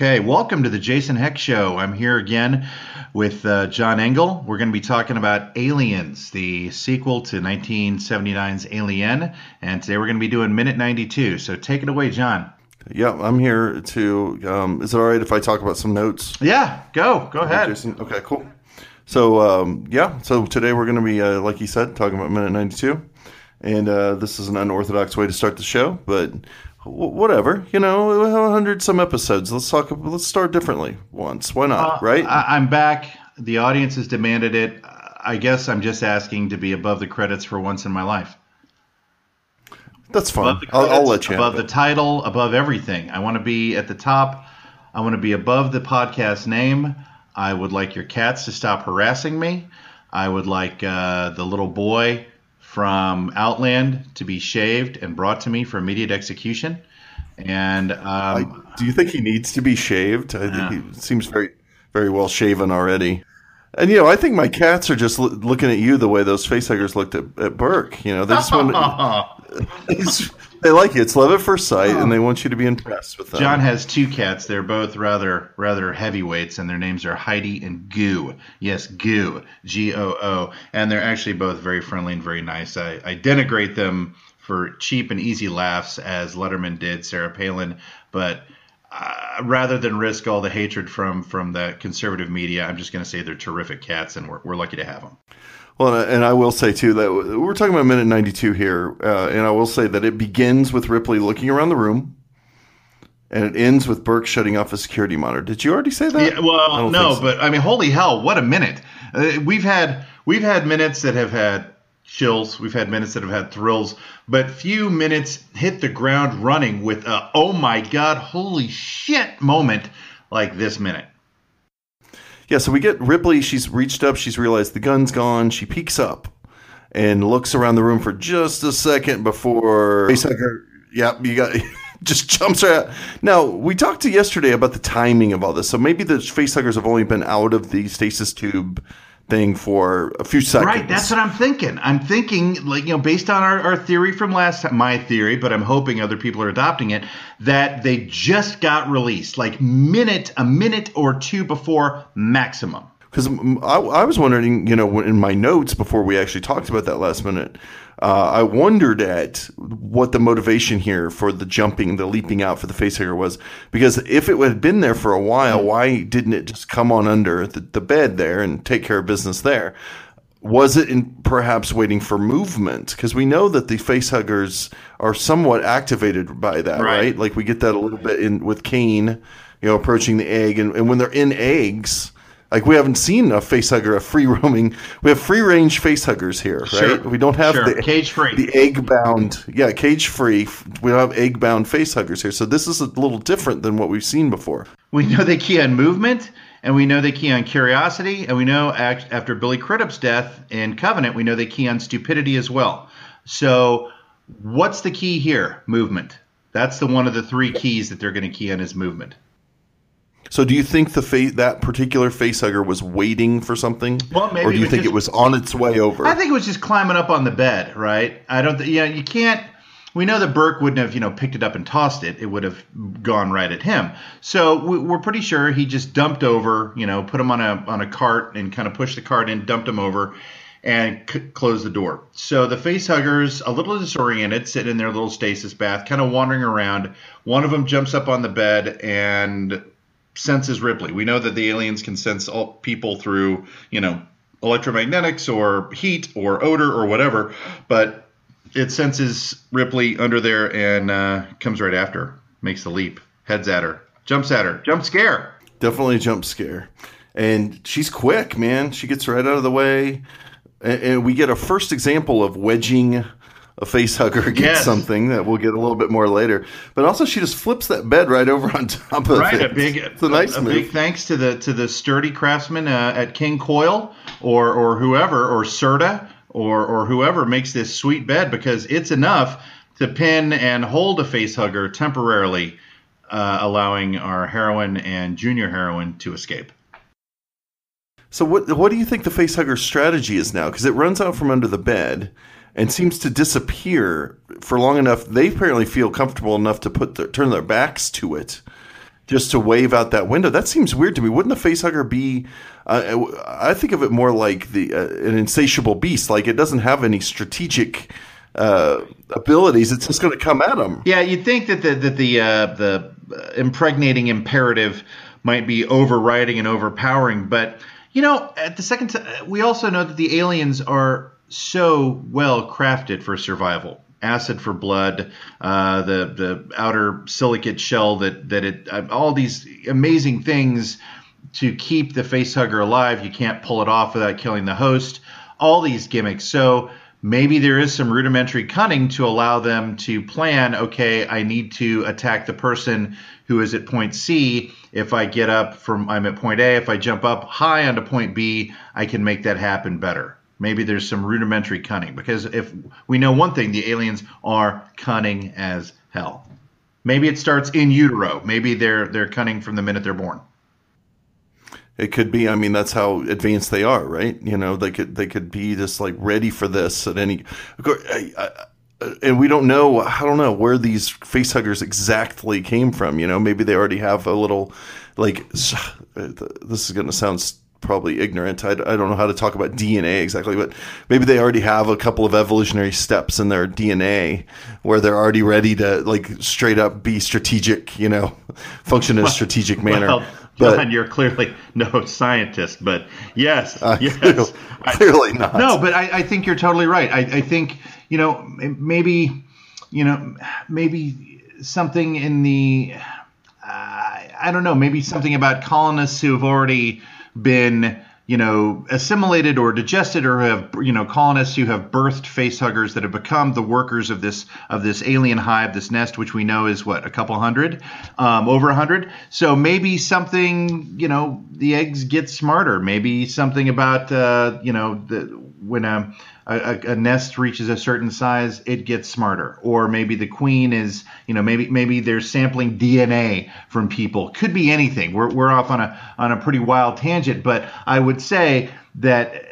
Okay, welcome to the Jason Heck Show. I'm here again with uh, John Ingle. We're going to be talking about Aliens, the sequel to 1979's Alien, and today we're going to be doing minute 92. So take it away, John. Yeah, I'm here to. Um, is it all right if I talk about some notes? Yeah, go, go ahead. Jason? Okay, cool. So um, yeah, so today we're going to be, uh, like you said, talking about minute 92, and uh, this is an unorthodox way to start the show, but whatever you know 100 some episodes. Let's talk let's start differently once. Why not uh, right? I, i'm back. The audience has demanded it. I guess i'm just asking to be above the credits for once in my life. That's fine. Credits, I'll, I'll, let you above the title above everything. I want to be at the top. I want to be above the podcast name. I would like your cats to stop harassing me. I would like uh, the little boy from Outland to be shaved and brought to me for immediate execution. And um, I, do you think he needs to be shaved? I yeah. think he seems very, very well shaven already. And you know, I think my cats are just l- looking at you the way those facehuggers looked at, at Burke. You know, they just want. they like you. It's love at first sight, and they want you to be impressed with them. John has two cats. They're both rather rather heavyweights, and their names are Heidi and Goo. Yes, Goo, G O O, and they're actually both very friendly and very nice. I, I denigrate them for cheap and easy laughs, as Letterman did Sarah Palin, but. Uh, rather than risk all the hatred from from the conservative media, I'm just going to say they're terrific cats, and we're, we're lucky to have them. Well, and I will say too that we're talking about minute 92 here, uh, and I will say that it begins with Ripley looking around the room, and it ends with Burke shutting off a security monitor. Did you already say that? Yeah, well, no, so. but I mean, holy hell, what a minute! Uh, we've had we've had minutes that have had chills, we've had minutes that have had thrills, but few minutes hit the ground running with a oh my god, holy shit moment like this minute. Yeah, so we get Ripley. She's reached up. She's realized the gun's gone. She peeks up and looks around the room for just a second before facehugger. Yep, you got just jumps right out. Now we talked to yesterday about the timing of all this, so maybe the facehuggers have only been out of the stasis tube thing for a few seconds. Right, that's what I'm thinking. I'm thinking, like, you know, based on our, our theory from last time, my theory, but I'm hoping other people are adopting it, that they just got released, like minute, a minute or two before maximum. Because I, I was wondering, you know, in my notes before we actually talked about that last minute, uh, I wondered at what the motivation here for the jumping, the leaping out for the facehugger was. Because if it had been there for a while, why didn't it just come on under the, the bed there and take care of business there? Was it in perhaps waiting for movement? Because we know that the facehuggers are somewhat activated by that, right. right? Like we get that a little bit in with Kane, you know, approaching the egg, and, and when they're in eggs, like we haven't seen a face hugger, a free roaming. We have free range face huggers here, right? Sure. We don't have sure. the cage free, the egg bound. Yeah, cage free. We don't have egg bound face huggers here, so this is a little different than what we've seen before. We know they key on movement, and we know they key on curiosity, and we know after Billy Crudup's death in Covenant, we know they key on stupidity as well. So, what's the key here? Movement. That's the one of the three keys that they're going to key on is movement. So, do you think the fa- that particular facehugger was waiting for something, well, maybe or do you think just, it was on its way over? I think it was just climbing up on the bed, right? I don't. Th- yeah, you can't. We know that Burke wouldn't have, you know, picked it up and tossed it. It would have gone right at him. So we're pretty sure he just dumped over, you know, put him on a on a cart and kind of pushed the cart in, dumped him over, and c- closed the door. So the facehuggers, a little disoriented, sit in their little stasis bath, kind of wandering around. One of them jumps up on the bed and senses Ripley. We know that the aliens can sense all people through, you know, electromagnetics or heat or odor or whatever, but it senses Ripley under there and uh, comes right after makes the leap, heads at her, jumps at her, jump scare. Definitely jump scare. And she's quick, man. She gets right out of the way. And we get a first example of wedging a face hugger against yes. something that we'll get a little bit more later. But also, she just flips that bed right over on top of right, it. Right, a big, it's a, nice a, a big thanks to the to the sturdy craftsman uh, at King Koil or or whoever or Serta or or whoever makes this sweet bed because it's enough to pin and hold a face hugger temporarily, uh, allowing our heroine and junior heroine to escape. So what what do you think the facehugger's strategy is now? Because it runs out from under the bed and seems to disappear for long enough. They apparently feel comfortable enough to put their, turn their backs to it just to wave out that window. That seems weird to me. Wouldn't the facehugger be? Uh, I think of it more like the uh, an insatiable beast. Like it doesn't have any strategic uh, abilities. It's just going to come at them. Yeah, you'd think that the that the uh, the impregnating imperative might be overriding and overpowering, but you know, at the second time, we also know that the aliens are so well crafted for survival acid for blood, uh, the the outer silicate shell that that it uh, all these amazing things to keep the facehugger alive. You can't pull it off without killing the host. All these gimmicks. So maybe there is some rudimentary cunning to allow them to plan. Okay, I need to attack the person who is at point C. If I get up from I'm at point A, if I jump up high onto point B, I can make that happen better maybe there's some rudimentary cunning because if we know one thing the aliens are cunning as hell. Maybe it starts in utero. Maybe they're they're cunning from the minute they're born. It could be i mean that's how advanced they are right? You know they could they could be just like ready for this at any and we don't know i don't know where these face huggers exactly came from you know? Maybe they already have a little like this is going to sound probably ignorant. I, I don't know how to talk about DNA exactly, but maybe they already have a couple of evolutionary steps in their DNA where they're already ready to like straight up be strategic, you know, function in a strategic manner. Well, but, John, you're clearly no scientist, but yes, uh, yes, clearly not. No, but I, I think you're totally right. I, I think you know maybe you know maybe something in the uh, I don't know maybe something about colonists who have already been you know assimilated or digested or have you know colonists who have birthed facehuggers that have become the workers of this of this alien hive this nest which we know is what a couple hundred? Um, over a hundred? So maybe something you know the eggs get smarter. Maybe something about uh, you know the when a a, a, nest reaches a certain size, it gets smarter. Or maybe the queen is, you know, maybe maybe they're sampling DNA from people. Could be anything. We're, we're off on a on a pretty wild tangent, but I would say that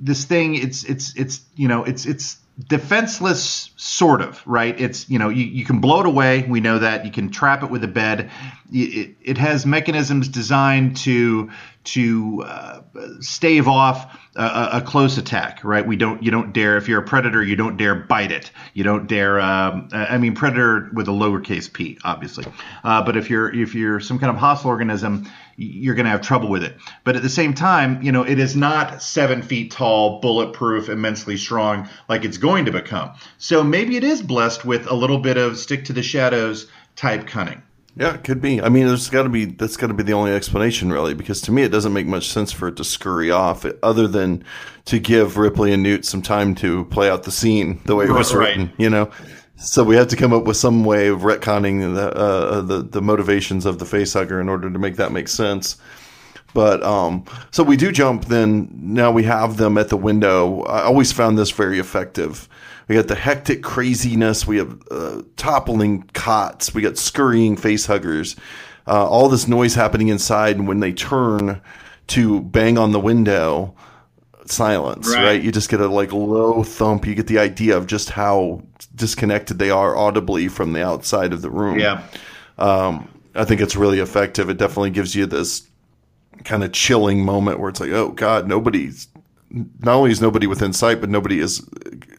this thing, it's it's it's you know, it's it's defenseless sort of right it's you know you, you can blow it away we know that you can trap it with a bed it, it has mechanisms designed to to uh, stave off a, a, close attack, right? We don't, you don't dare. If you're a predator, you don't dare bite it. You don't dare. Um, I mean, predator with a lowercase p, obviously. Uh, but if you're if you're some kind of hostile organism, you're going to have trouble with it. But at the same time, you know, it is not seven feet tall, bulletproof, immensely strong like it's going to become. So maybe it is blessed with a little bit of stick to the shadows type cunning. Yeah, it could be. I mean, there's got to be that's got to be the only explanation, really, because to me it doesn't make much sense for it to scurry off, other than to give Ripley and Newt some time to play out the scene the way it was right. written. You know, so we have to come up with some way of retconning the uh, the, the motivations of the facehugger in order to make that make sense. But um, so we do jump. Then now we have them at the window. I always found this very effective we got the hectic craziness. We have uh, toppling cots. We got scurrying face huggers. Uh, all this noise happening inside, and when they turn to bang on the window, silence. Right. right? You just get a like low thump. You get the idea of just how disconnected they are audibly from the outside of the room. Yeah. Um, I think it's really effective. It definitely gives you this kind of chilling moment where it's like, oh God, nobody's not only is nobody within sight, but nobody is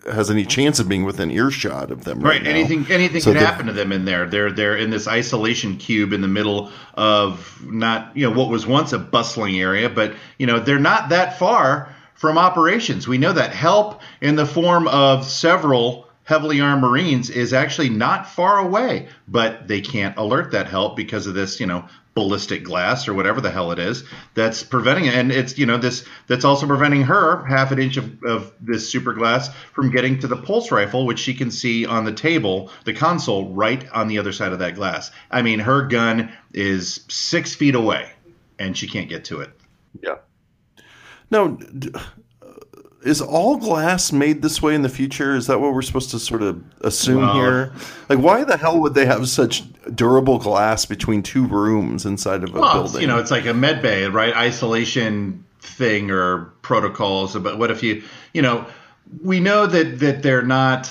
has any chance of being within earshot of them. Right. right anything anything so could happen to them in there. They're they're in this isolation cube in the middle of not you know what was once a bustling area, but you know they're not that far from operations. We know that help in the form of several heavily armed Marines is actually not far away, but they can't alert that help because of this, you know, ballistic glass or whatever the hell it is that's preventing it. And it's, you know, this that's also preventing her half an inch of, of this super glass from getting to the pulse rifle, which she can see on the table, the console, right on the other side of that glass. I mean, her gun is six feet away and she can't get to it. Yeah. No, is all glass made this way in the future? Is that what we're supposed to sort of assume well, here? Like, why the hell would they have such durable glass between two rooms inside of a well, building? You know, it's like a med bay, right? Isolation thing or protocols. But what if you, you know, we know that that they're not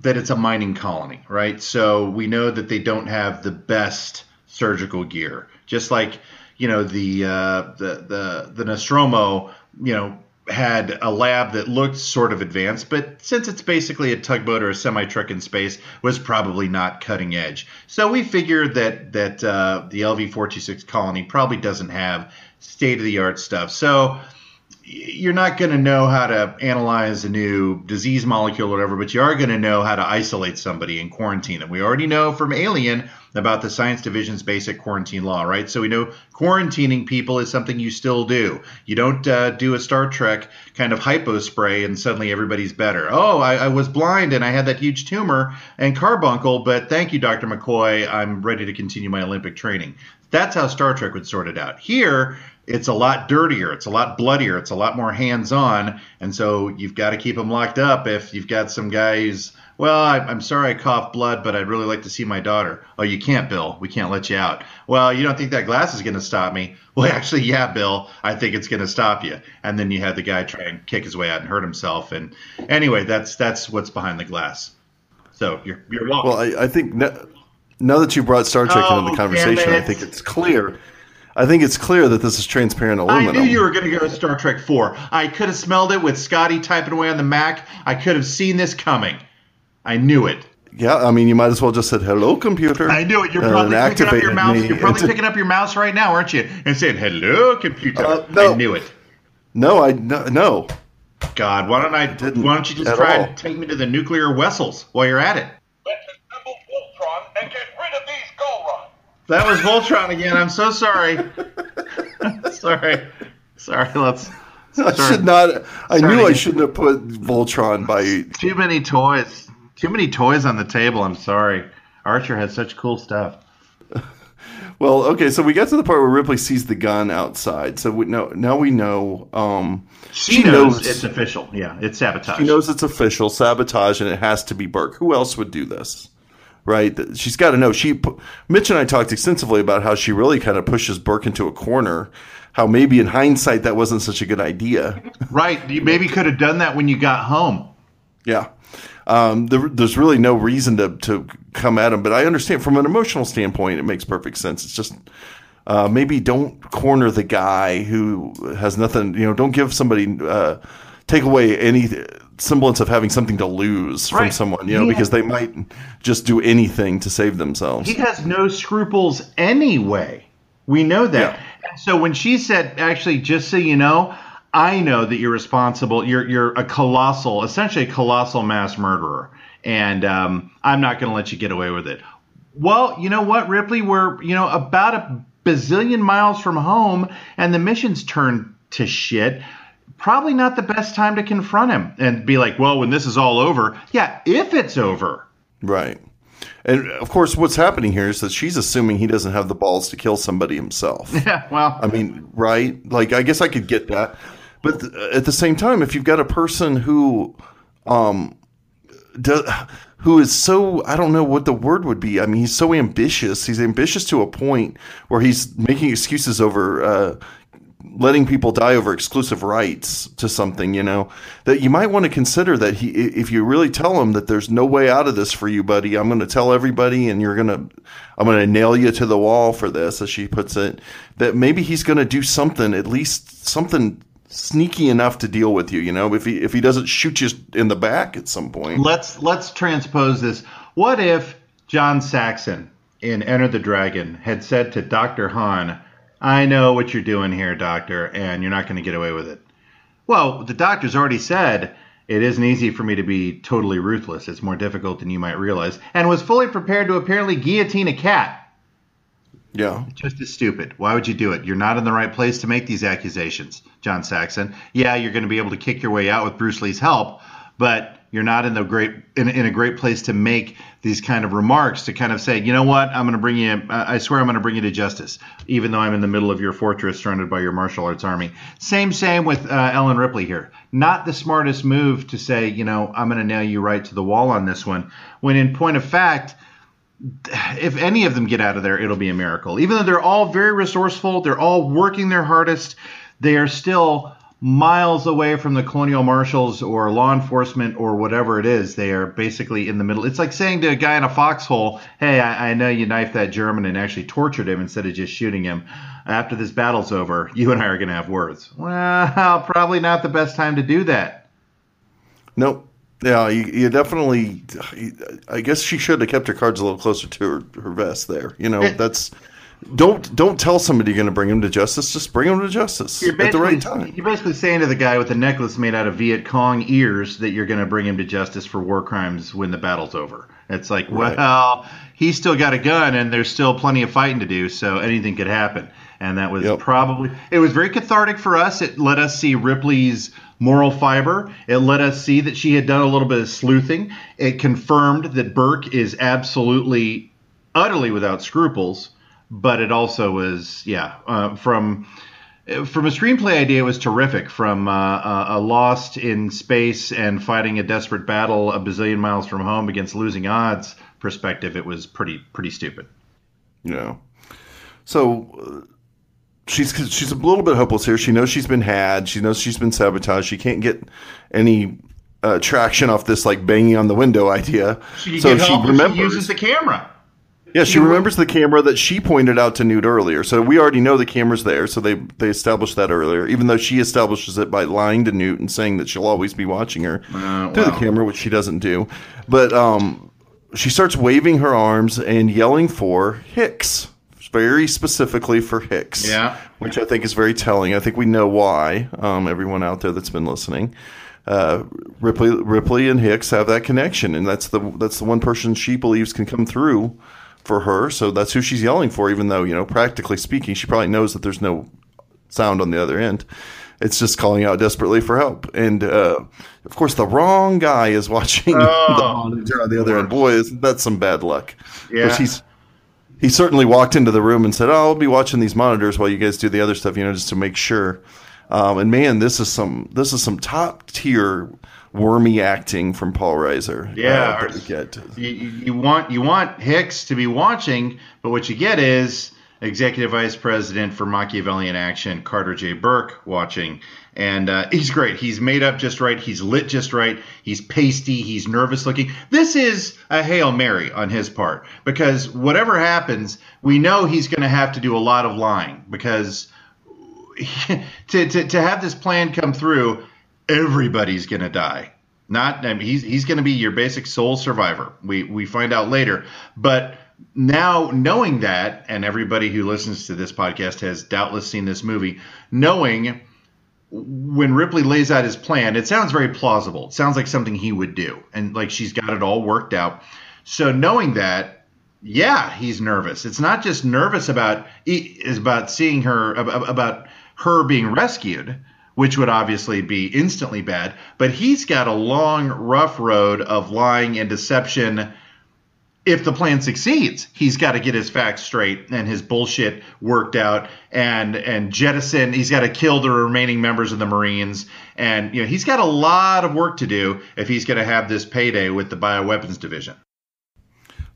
that it's a mining colony, right? So we know that they don't have the best surgical gear, just like you know the uh, the the the Nostromo, you know, had a lab that looked sort of advanced, but since it's basically a tugboat or a semi truck in space, was probably not cutting edge. So we figured that that uh, the LV 426 Colony probably doesn't have state of the art stuff. So you're not going to know how to analyze a new disease molecule or whatever, but you are going to know how to isolate somebody and quarantine them. We already know from Alien about the Science Division's basic quarantine law, right? So we know quarantining people is something you still do. You don't uh, do a Star Trek kind of hypo spray and suddenly everybody's better. Oh, I, I was blind and I had that huge tumor and carbuncle, but thank you, Dr. McCoy. I'm ready to continue my Olympic training. That's how Star Trek would sort it out. Here, it's a lot dirtier, it's a lot bloodier, it's a lot more hands on, and so you've got to keep them locked up if you've got some guys. Well, I, am sorry I coughed blood, but I'd really like to see my daughter. Oh, you can't, Bill. We can't let you out. Well, you don't think that glass is going to stop me? Well, actually, yeah, Bill. I think it's going to stop you. And then you had the guy try and kick his way out and hurt himself. And anyway, that's that's what's behind the glass. So you're you're welcome. Well, I, I think now, now that you brought Star Trek Oh, into the oh, conversation, I think it's clear. I think it's clear that this is transparent aluminum. I knew you were going to go to Star Trek 4. I could have smelled it with Scotty typing away on the Mac. I could have seen this coming. I knew it. Yeah, I mean, you might as well just said hello, computer. I knew it. You're probably picking up your mouse. me You're probably picking up your mouse right now, aren't you? And saying, "Hello, computer." Uh, no. I knew it. No, I no, no. God, why don't I? Didn't Why don't you just try all. and take me to the nuclear vessels while you're at it? Let's assemble Voltron and get rid of these Golrons. That was Voltron again. I'm so sorry. sorry. Sorry. Let's. I Sorry. should not. I Sorry. knew I shouldn't have put Voltron by. Too many toys. Too many toys on the table. I'm sorry. Archer has such cool stuff. Well, okay, so we got to the part where Ripley sees the gun outside. So we know now we know. Um, She, knows, it's official. Yeah, it's sabotage. She knows it's official sabotage, and it has to be Burke. Who else would do this? Right? She's got to know. She, Mitch and I talked extensively about how she really kind of pushes Burke into a corner. How maybe in hindsight that wasn't such a good idea. Right. You maybe could have done that when you got home. Yeah. Um, there, there's really no reason to, to come at him, but I understand from an emotional standpoint, it makes perfect sense. It's just uh, maybe don't corner the guy who has nothing, you know, don't give somebody, uh, take away any semblance of having something to lose from someone, you know, Yeah. because they might just do anything to save themselves. He has no scruples anyway. We know that. Yeah. And so when she said, actually, just so you know, I know that you're responsible. You're you're a colossal, essentially a colossal mass murderer, and um, I'm not going to let you get away with it. Well, you know what, Ripley? We're you know about a bazillion miles from home, and the mission's turned to shit. Probably not the best time to confront him and be like, well, when this is all over, yeah, if it's over. Right. And of course, what's happening here is that she's assuming he doesn't have the balls to kill somebody himself. Yeah, well, I mean, right? Like, I guess I could get that, but th- at the same time, if you've got a person who, um, do, who is so I don't know what the word would be. I mean, he's so ambitious. He's ambitious to a point where he's making excuses over. Uh, letting people die over exclusive rights to something, you know, that you might want to consider that he, if you really tell him that there's no way out of this for you, buddy, I'm going to tell everybody and you're going to, I'm going to nail you to the wall for this, as she puts it, that maybe he's going to do something, at least something sneaky enough to deal with you, you know, if he, if he doesn't shoot you in the back at some point. let's let's transpose this. What if John Saxon in Enter the Dragon had said to Dr. Han, I know what you're doing here, Doctor, and you're not going to get away with it. Well, the doctor's already said it isn't easy for me to be totally ruthless. It's more difficult than you might realize, and was fully prepared to apparently guillotine a cat. Yeah. Just as stupid. Why would you do it? You're not in the right place to make these accusations, John Saxon. Yeah, you're going to be able to kick your way out with Bruce Lee's help, but you're not in the great in, in a great place to make these kind of remarks to kind of say, you know what, I'm going to bring you. I swear I'm going to bring you to justice, even though I'm in the middle of your fortress surrounded by your martial arts army. Same, same with uh, Ellen Ripley here. Not the smartest move to say, you know, I'm going to nail you right to the wall on this one. When in point of fact, if any of them get out of there, it'll be a miracle. Even though they're all very resourceful, they're all working their hardest, they are still miles away from the colonial marshals or law enforcement or whatever it is. They are basically in the middle. It's like saying to a guy in a foxhole, "Hey, I, I know you knifed that German and actually tortured him instead of just shooting him. After this battle's over, you and I are going to have words." Well, probably not the best time to do that. Nope. Yeah, you, you definitely. I guess she should have kept her cards a little closer to her, her vest there. You know, that's don't don't tell somebody you're going to bring him to justice. Just bring him to justice at the right time. you're basically saying to the guy with the necklace made out of Viet Cong ears that you're going to bring him to justice for war crimes when the battle's over. It's like, Right. well, he's still got a gun and there's still plenty of fighting to do, so anything could happen. And that was Yep. probably it was very cathartic for us. It let us see Ripley's moral fiber. It let us see that she had done a little bit of sleuthing. It confirmed that Burke is absolutely utterly without scruples, but it also was, yeah, uh, from from a screenplay idea, it was terrific. From uh, uh, a lost in space and fighting a desperate battle a bazillion miles from home against losing odds perspective, it was pretty pretty stupid. Know, so uh, she's she's a little bit hopeless here. She knows she's been had. She knows she's been sabotaged. She can't get any uh, traction off this like banging on the window idea. She so she remembers. She uses the camera. Yeah, she remembers the camera that she pointed out to Newt earlier. So we already know the camera's there. So they they established that earlier. Even though she establishes it by lying to Newt and saying that she'll always be watching her Uh, through the camera, which she doesn't do. But um, she starts waving her arms and yelling for Hicks, very specifically for Hicks. Yeah. which I think is very telling. I think we know why. Um, everyone out there that's been listening. Uh, Ripley, Ripley, and Hicks have that connection, and that's the that's the one person she believes can come through for her. So that's who she's yelling for, even though you know, practically speaking, she probably knows that there's no sound on the other end. It's just calling out desperately for help, and uh, of course, the wrong guy is watching the monitor on the other end. Boy, is that's some bad luck. Yeah. He's he certainly walked into the room and said, "Oh, I'll be watching these monitors while you guys do the other stuff, you know, just to make sure." Um, and man, this is some this is some top tier wormy acting from Paul Reiser. Yeah, uh, we get. You, you you want you want Hicks to be watching, but what you get is Executive Vice President for Machiavellian Action Carter J. Burke watching, and uh, he's great. He's made up just right. He's lit just right. He's pasty. He's nervous looking. This is a hail mary on his part because whatever happens, we know he's going to have to do a lot of lying because to, to, to have this plan come through, everybody's going to die. Not I mean, he's he's going to be your basic sole survivor. We we find out later, but now knowing that, and everybody who listens to this podcast has doubtless seen this movie, knowing when Ripley lays out his plan, it sounds very plausible. It sounds like something he would do, and like she's got it all worked out. So knowing that, yeah, he's nervous. It's not just nervous about is about seeing her about her being rescued, which would obviously be instantly bad. But he's got a long, rough road of lying and deception. If the plan succeeds, he's got to get his facts straight and his bullshit worked out, and and jettison. He's got to kill the remaining members of the Marines, and you know he's got a lot of work to do if he's going to have this payday with the bioweapons division.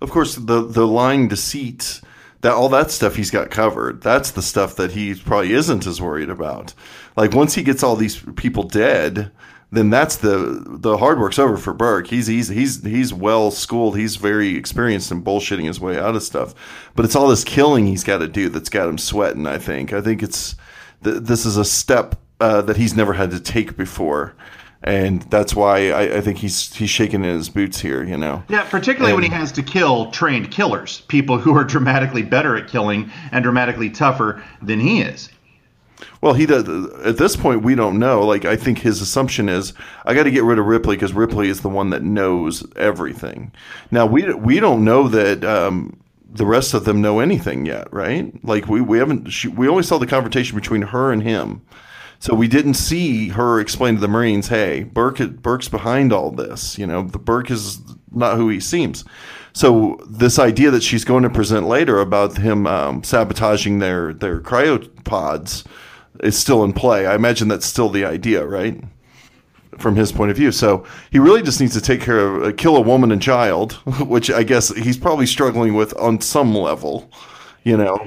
Of course, the the lying deceit, that all that stuff he's got covered. That's the stuff that he probably isn't as worried about. Like once he gets all these people dead, then that's the the hard work's over for Burke. He's he's he's he's well schooled. He's very experienced in bullshitting his way out of stuff. But it's all this killing he's got to do that's got him sweating. I think. I think it's th- this is a step uh, that he's never had to take before. And that's why I, I think he's he's shaking in his boots here, you know. Yeah, particularly when he has to kill trained killers, people who are dramatically better at killing and dramatically tougher than he is. Well, he does. At this point, we don't know. Like, I think his assumption is, I got to get rid of Ripley because Ripley is the one that knows everything. Now, we we don't know that um, the rest of them know anything yet, right? Like, we we haven't. She, we only saw the confrontation between her and him, so we didn't see her explain to the Marines, "Hey, Burke Burke's behind all this. You know, the Burke is not who he seems." So this idea that she's going to present later about him um, sabotaging their their cryopods is still in play. I imagine that's still the idea, right? From his point of view, so he really just needs to take care of uh, kill a woman and child, which I guess he's probably struggling with on some level, you know.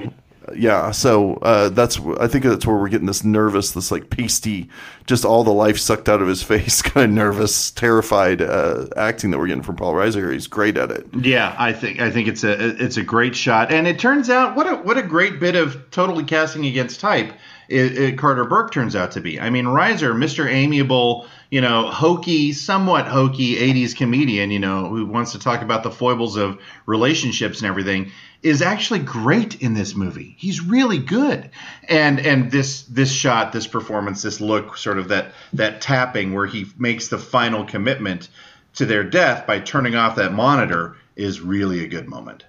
Yeah, so uh, that's I think that's where we're getting this nervous, this like pasty, just all the life sucked out of his face, kind of nervous, terrified uh, acting that we're getting from Paul Reiser. here. He's great at it. Yeah, I think I think it's a it's a great shot, and it turns out what a what a great bit of totally casting against type it, it, Carter Burke turns out to be. I mean, Reiser, Mr. Amiable, you know, hokey, somewhat hokey '80s comedian, you know, who wants to talk about the foibles of relationships and everything is actually great in this movie. He's really good. And and this this shot, this performance, this look, sort of that that tapping where he makes the final commitment to their death by turning off that monitor is really a good moment.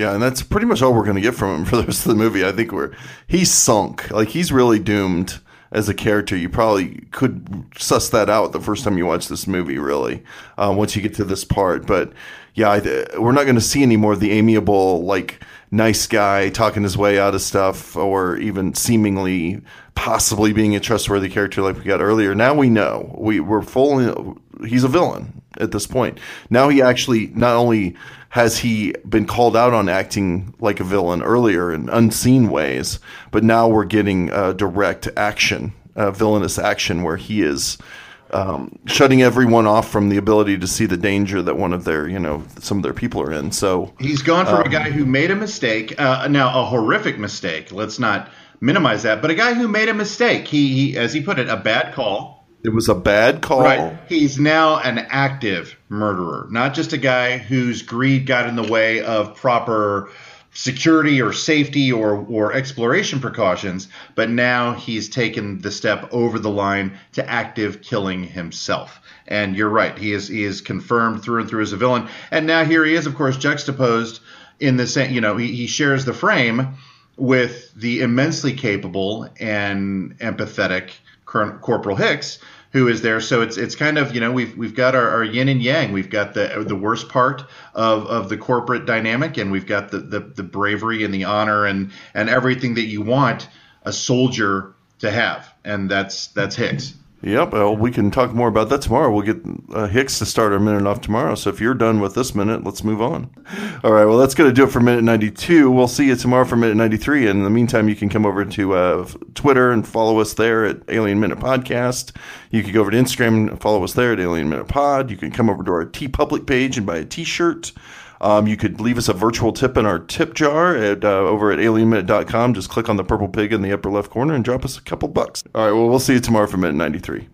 Yeah, and that's pretty much all we're going to get from him for the rest of the movie. I think we're he's sunk. Like he's really doomed as a character. You probably could suss that out the first time you watch this movie, really, um, once you get to this part. But yeah, I, we're not going to see any more of the amiable, like nice guy talking his way out of stuff, or even seemingly possibly being a trustworthy character like we got earlier. Now we know we we're full. He's a villain at this point. Now he actually not only has he been called out on acting like a villain earlier in unseen ways, but now we're getting uh, direct action, uh, villainous action, where he is um, shutting everyone off from the ability to see the danger that one of their, you know, some of their people are in. So he's gone from um, a guy who made a mistake, uh, now a horrific mistake. Let's not minimize that, but a guy who made a mistake. He, he as he put it, a bad call it was a bad call. Right. He's now an active murderer, not just a guy whose greed got in the way of proper security or safety or, or exploration precautions, but now he's taken the step over the line to active killing himself. And you're right, he is he is confirmed through and through as a villain. And now here he is, of course, juxtaposed in the same, you know, he, he shares the frame with the immensely capable and empathetic Corporal Hicks, who is there. So it's it's kind of you know we've we've got our, our yin and yang. We've got the the worst part of, of the corporate dynamic, and we've got the, the the bravery and the honor and and everything that you want a soldier to have, and that's that's Hicks. Yep. Well, we can talk more about that tomorrow. We'll get uh, Hicks to start our minute off tomorrow. So if you're done with this minute, let's move on. All right. Well, that's going to do it for minute 92. We'll see you tomorrow for minute 93. And in the meantime, you can come over to uh, Twitter and follow us there at Alien Minute Podcast. You can go over to Instagram and follow us there at Alien Minute Pod. You can come over to our TeePublic page and buy a T-shirt. Um, you could leave us a virtual tip in our tip jar at uh, over at alienminute.com. Just click on the purple pig in the upper left corner and drop us a couple bucks. All right, well, we'll see you tomorrow for minute 93.